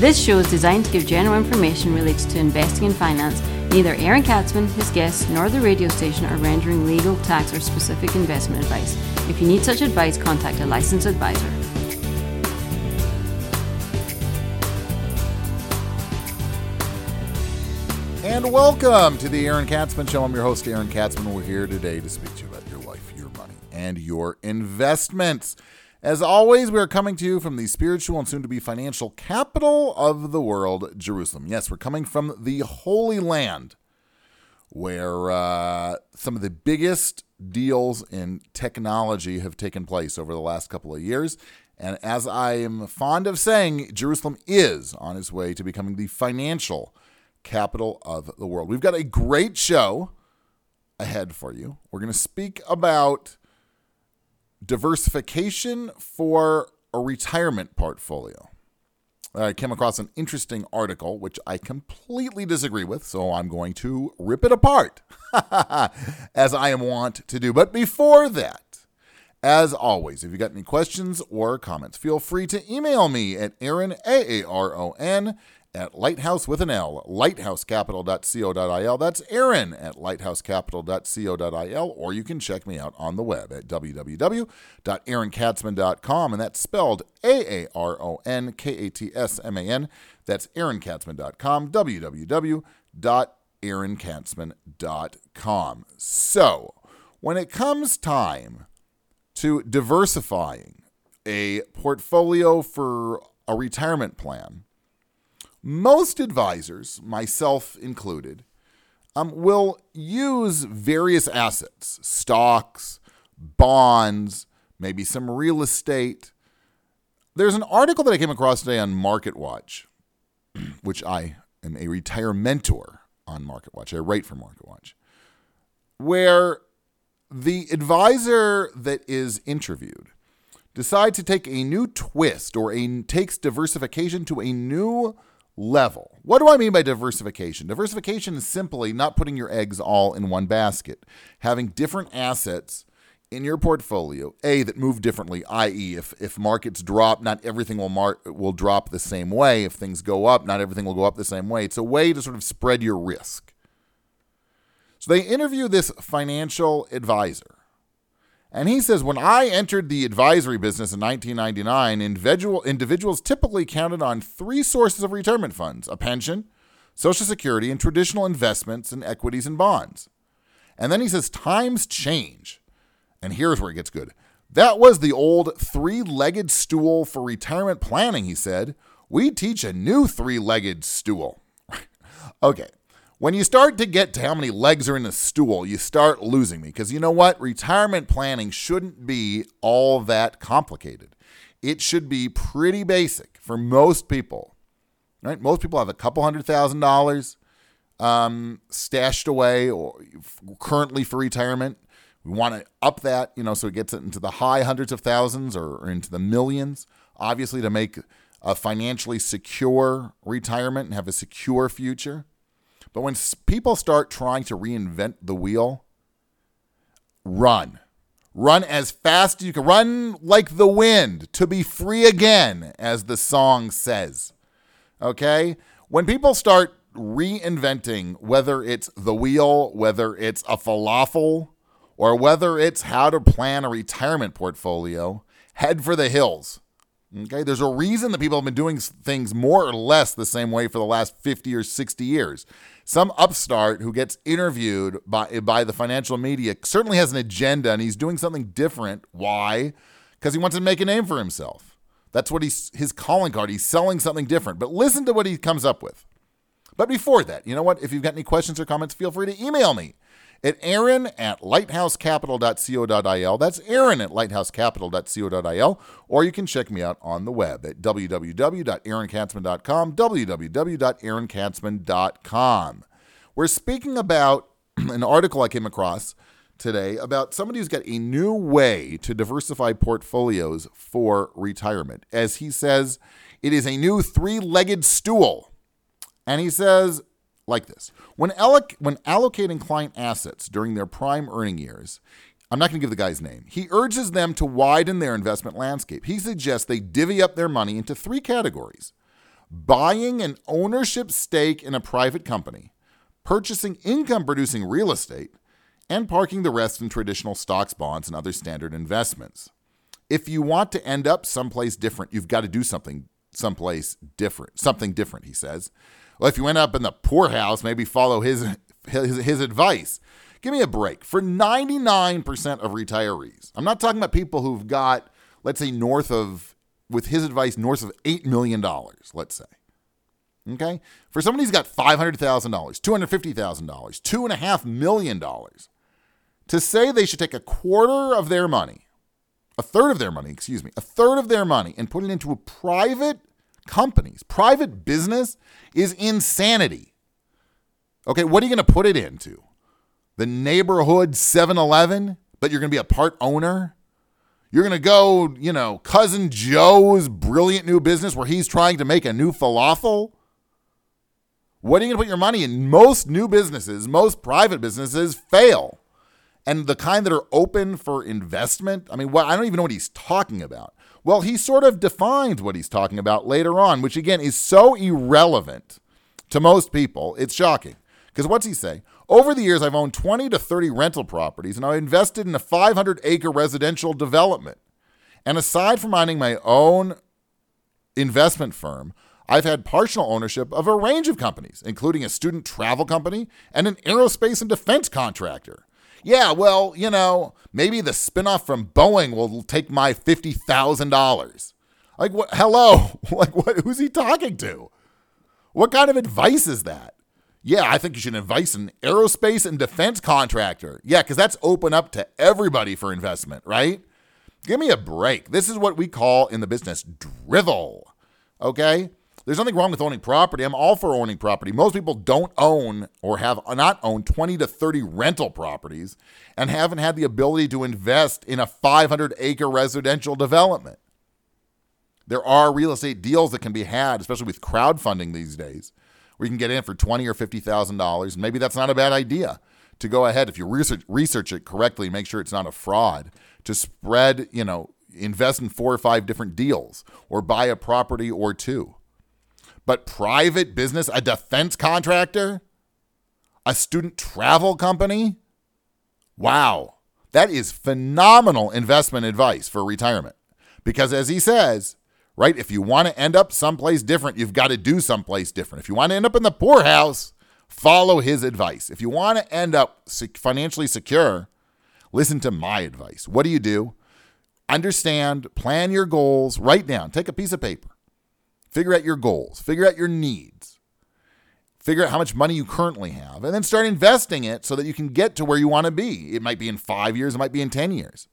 This show is designed to give general information related to investing and finance. Neither Aaron Katsman, his guests, nor the radio station are rendering legal, tax, or specific investment advice. If you need such advice, contact a licensed advisor. And welcome to the Aaron Katsman Show. I'm your host, Aaron Katsman. We're here today to speak to you about your life, your money, and your investments. As always, we are coming to you from the spiritual and soon to be financial capital of the world, Jerusalem. Yes, we're coming from the Holy Land, where uh, some of the biggest deals in technology have taken place over the last couple of years. And as I am fond of saying, Jerusalem is on its way to becoming the financial capital of the world. We've got a great show ahead for you. We're going to speak about diversification for a retirement portfolio. I came across an interesting article, which I completely disagree with, so I'm going to rip it apart, as I am wont to do. But before that, as always, if you've got any questions or comments, feel free to email me at Aaron, A A R O N, at lighthouse with an L, lighthousecapital.co.il. That's Aaron at lighthousecapital.co.il, or you can check me out on the web at www.aaronkatsman.com, and that's spelled A A R O N K A T S M A N. That's aaronkatsman.com, www.aaronkatsman.com. So, when it comes time to diversifying a portfolio for a retirement plan, most advisors, myself included, um, will use various assets, stocks, bonds, maybe some real estate. There's an article that I came across today on MarketWatch, which I am a retire mentor on MarketWatch. I write for MarketWatch, where the advisor that is interviewed decides to take a new twist or a, takes diversification to a new level. What do I mean by diversification? Diversification is simply not putting your eggs all in one basket, having different assets in your portfolio, A, that move differently, i.e., if, if markets drop, not everything will, mar- will drop the same way. If things go up, not everything will go up the same way. It's a way to sort of spread your risk. So they interview this financial advisor and he says, when I entered the advisory business in 1999, individual, individuals typically counted on three sources of retirement funds a pension, Social Security, and traditional investments in equities and bonds. And then he says, times change. And here's where it gets good. That was the old three legged stool for retirement planning, he said. We teach a new three legged stool. okay, when you start to get to how many legs are in a stool, you start losing me. Because you know what? Retirement planning shouldn't be all that complicated. It should be pretty basic for most people. Right? Most people have a couple hundred thousand dollars um, stashed away or currently for retirement. We want to up that, you know, so it gets into the high hundreds of thousands or, or into the millions. Obviously, to make a financially secure retirement and have a secure future. But when people start trying to reinvent the wheel, run. Run as fast as you can. Run like the wind to be free again, as the song says. Okay? When people start reinventing, whether it's the wheel, whether it's a falafel, or whether it's how to plan a retirement portfolio, head for the hills. Okay, there's a reason that people have been doing things more or less the same way for the last 50 or 60 years some upstart who gets interviewed by by the financial media certainly has an agenda and he's doing something different. Why? Because he wants to make a name for himself. That's what he's his calling card. He's selling something different. But listen to what he comes up with. But before that, you know what? If you've got any questions or comments, feel free to email me at aaron at lighthousecapital.co.il. That's aaron at lighthousecapital.co.il. Or you can check me out on the web at www.aaronkatsman.com, www.aaronkatsman.com. We're speaking about an article I came across today about somebody who's got a new way to diversify portfolios for retirement. As he says, it is a new three legged stool. And he says, like this when, alloc- when allocating client assets during their prime earning years, I'm not going to give the guy's name. He urges them to widen their investment landscape. He suggests they divvy up their money into three categories buying an ownership stake in a private company, purchasing income producing real estate, and parking the rest in traditional stocks, bonds, and other standard investments. If you want to end up someplace different, you've got to do something someplace different, something different, he says. Well, if you end up in the poorhouse, maybe follow his, his, his advice. Give me a break. For 99% of retirees, I'm not talking about people who've got, let's say, north of, with his advice, north of $8 million, let's say. Okay? For somebody who's got $500,000, $250,000, $2.5 million, to say they should take a quarter of their money, a third of their money, excuse me, a third of their money and put it into a private companies, private business is insanity. Okay, what are you going to put it into? The neighborhood 7 Eleven, but you're going to be a part owner? You're going to go, you know, cousin Joe's brilliant new business where he's trying to make a new falafel? What are you going to put your money in? Most new businesses, most private businesses fail. And the kind that are open for investment, I mean, what, I don't even know what he's talking about. Well, he sort of defines what he's talking about later on, which again is so irrelevant to most people. It's shocking. Because what's he say? Over the years, I've owned 20 to 30 rental properties and I invested in a 500 acre residential development. And aside from owning my own investment firm, I've had partial ownership of a range of companies, including a student travel company and an aerospace and defense contractor yeah, well, you know, maybe the spinoff from Boeing will take my $50,000. Like, what? Hello? Like, what? Who's he talking to? What kind of advice is that? Yeah, I think you should advise an aerospace and defense contractor. Yeah, because that's open up to everybody for investment, right? Give me a break. This is what we call in the business drivel. Okay? There's nothing wrong with owning property. I'm all for owning property. Most people don't own or have not owned 20 to 30 rental properties and haven't had the ability to invest in a 500 acre residential development. There are real estate deals that can be had, especially with crowdfunding these days, where you can get in for twenty or fifty thousand dollars. Maybe that's not a bad idea to go ahead if you research research it correctly, make sure it's not a fraud. To spread, you know, invest in four or five different deals or buy a property or two but private business, a defense contractor, a student travel company. Wow, that is phenomenal investment advice for retirement. Because as he says, right, if you want to end up someplace different, you've got to do someplace different. If you want to end up in the poorhouse, follow his advice. If you want to end up financially secure, listen to my advice. What do you do? Understand, plan your goals, write down, take a piece of paper Figure out your goals, figure out your needs, figure out how much money you currently have, and then start investing it so that you can get to where you want to be. It might be in five years, it might be in 10 years.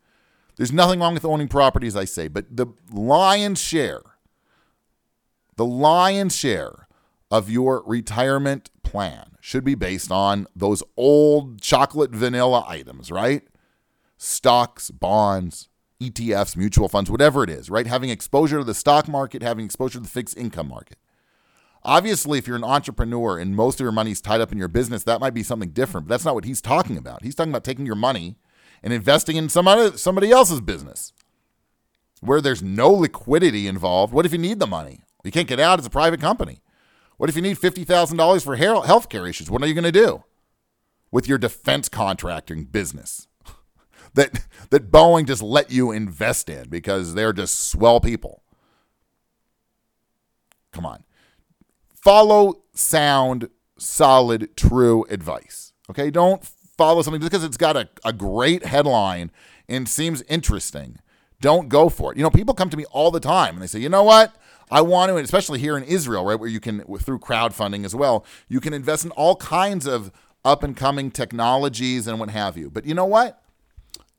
There's nothing wrong with owning property, as I say, but the lion's share, the lion's share of your retirement plan should be based on those old chocolate vanilla items, right? Stocks, bonds, ETFs, mutual funds, whatever it is, right? Having exposure to the stock market, having exposure to the fixed income market. Obviously, if you're an entrepreneur and most of your money is tied up in your business, that might be something different. But that's not what he's talking about. He's talking about taking your money and investing in some other, somebody else's business where there's no liquidity involved. What if you need the money? You can't get out. It's a private company. What if you need $50,000 for health care issues? What are you going to do with your defense contracting business? That that Boeing just let you invest in because they're just swell people. Come on. Follow sound, solid, true advice. Okay? Don't follow something just because it's got a, a great headline and seems interesting. Don't go for it. You know, people come to me all the time and they say, you know what? I want to, especially here in Israel, right, where you can, through crowdfunding as well, you can invest in all kinds of up and coming technologies and what have you. But you know what?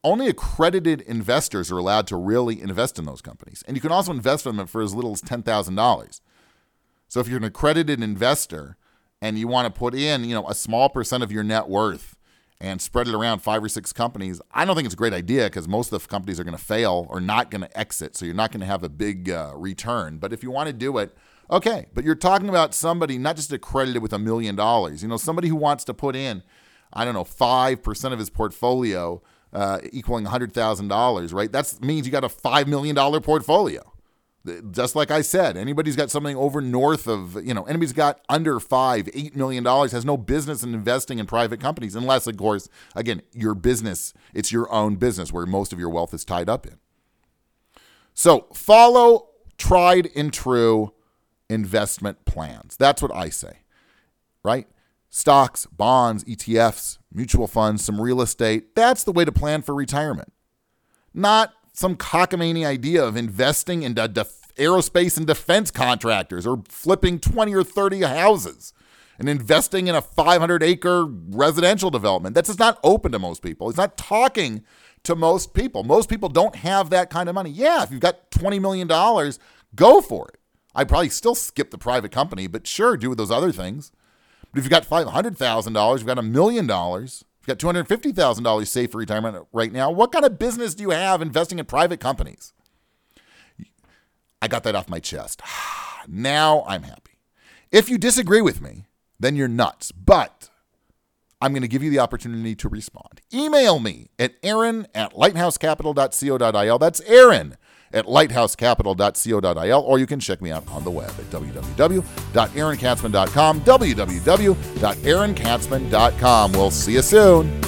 Only accredited investors are allowed to really invest in those companies. And you can also invest in them for as little as $10,000. So if you're an accredited investor and you want to put in, you know, a small percent of your net worth and spread it around five or six companies, I don't think it's a great idea because most of the companies are going to fail or not going to exit. So you're not going to have a big uh, return. But if you want to do it, okay. But you're talking about somebody not just accredited with a million dollars, you know, somebody who wants to put in, I don't know, 5% of his portfolio – uh, equaling $100,000, right? That means you got a $5 million portfolio. just like I said, anybody's got something over north of, you know, anybody's got under five, eight million dollars has no business in investing in private companies, unless, of course, again, your business, it's your own business where most of your wealth is tied up in. So follow tried and true investment plans. That's what I say, right? Stocks, bonds, ETFs, mutual funds, some real estate. That's the way to plan for retirement. Not some cockamamie idea of investing in aerospace and defense contractors or flipping 20 or 30 houses and investing in a 500 acre residential development. That's just not open to most people. It's not talking to most people. Most people don't have that kind of money. Yeah, if you've got $20 million, go for it. I'd probably still skip the private company, but sure, do those other things. But if you've got $500,000, you've got a million dollars, you've got $250,000 saved for retirement right now, what kind of business do you have investing in private companies? I got that off my chest. now I'm happy. If you disagree with me, then you're nuts. But I'm going to give you the opportunity to respond. Email me at aaron at lighthousecapital.co.il. That's Aaron at lighthousecapital.co.il, or you can check me out on the web at www.aaronkatsman.com, www.aaronkatsman.com. We'll see you soon.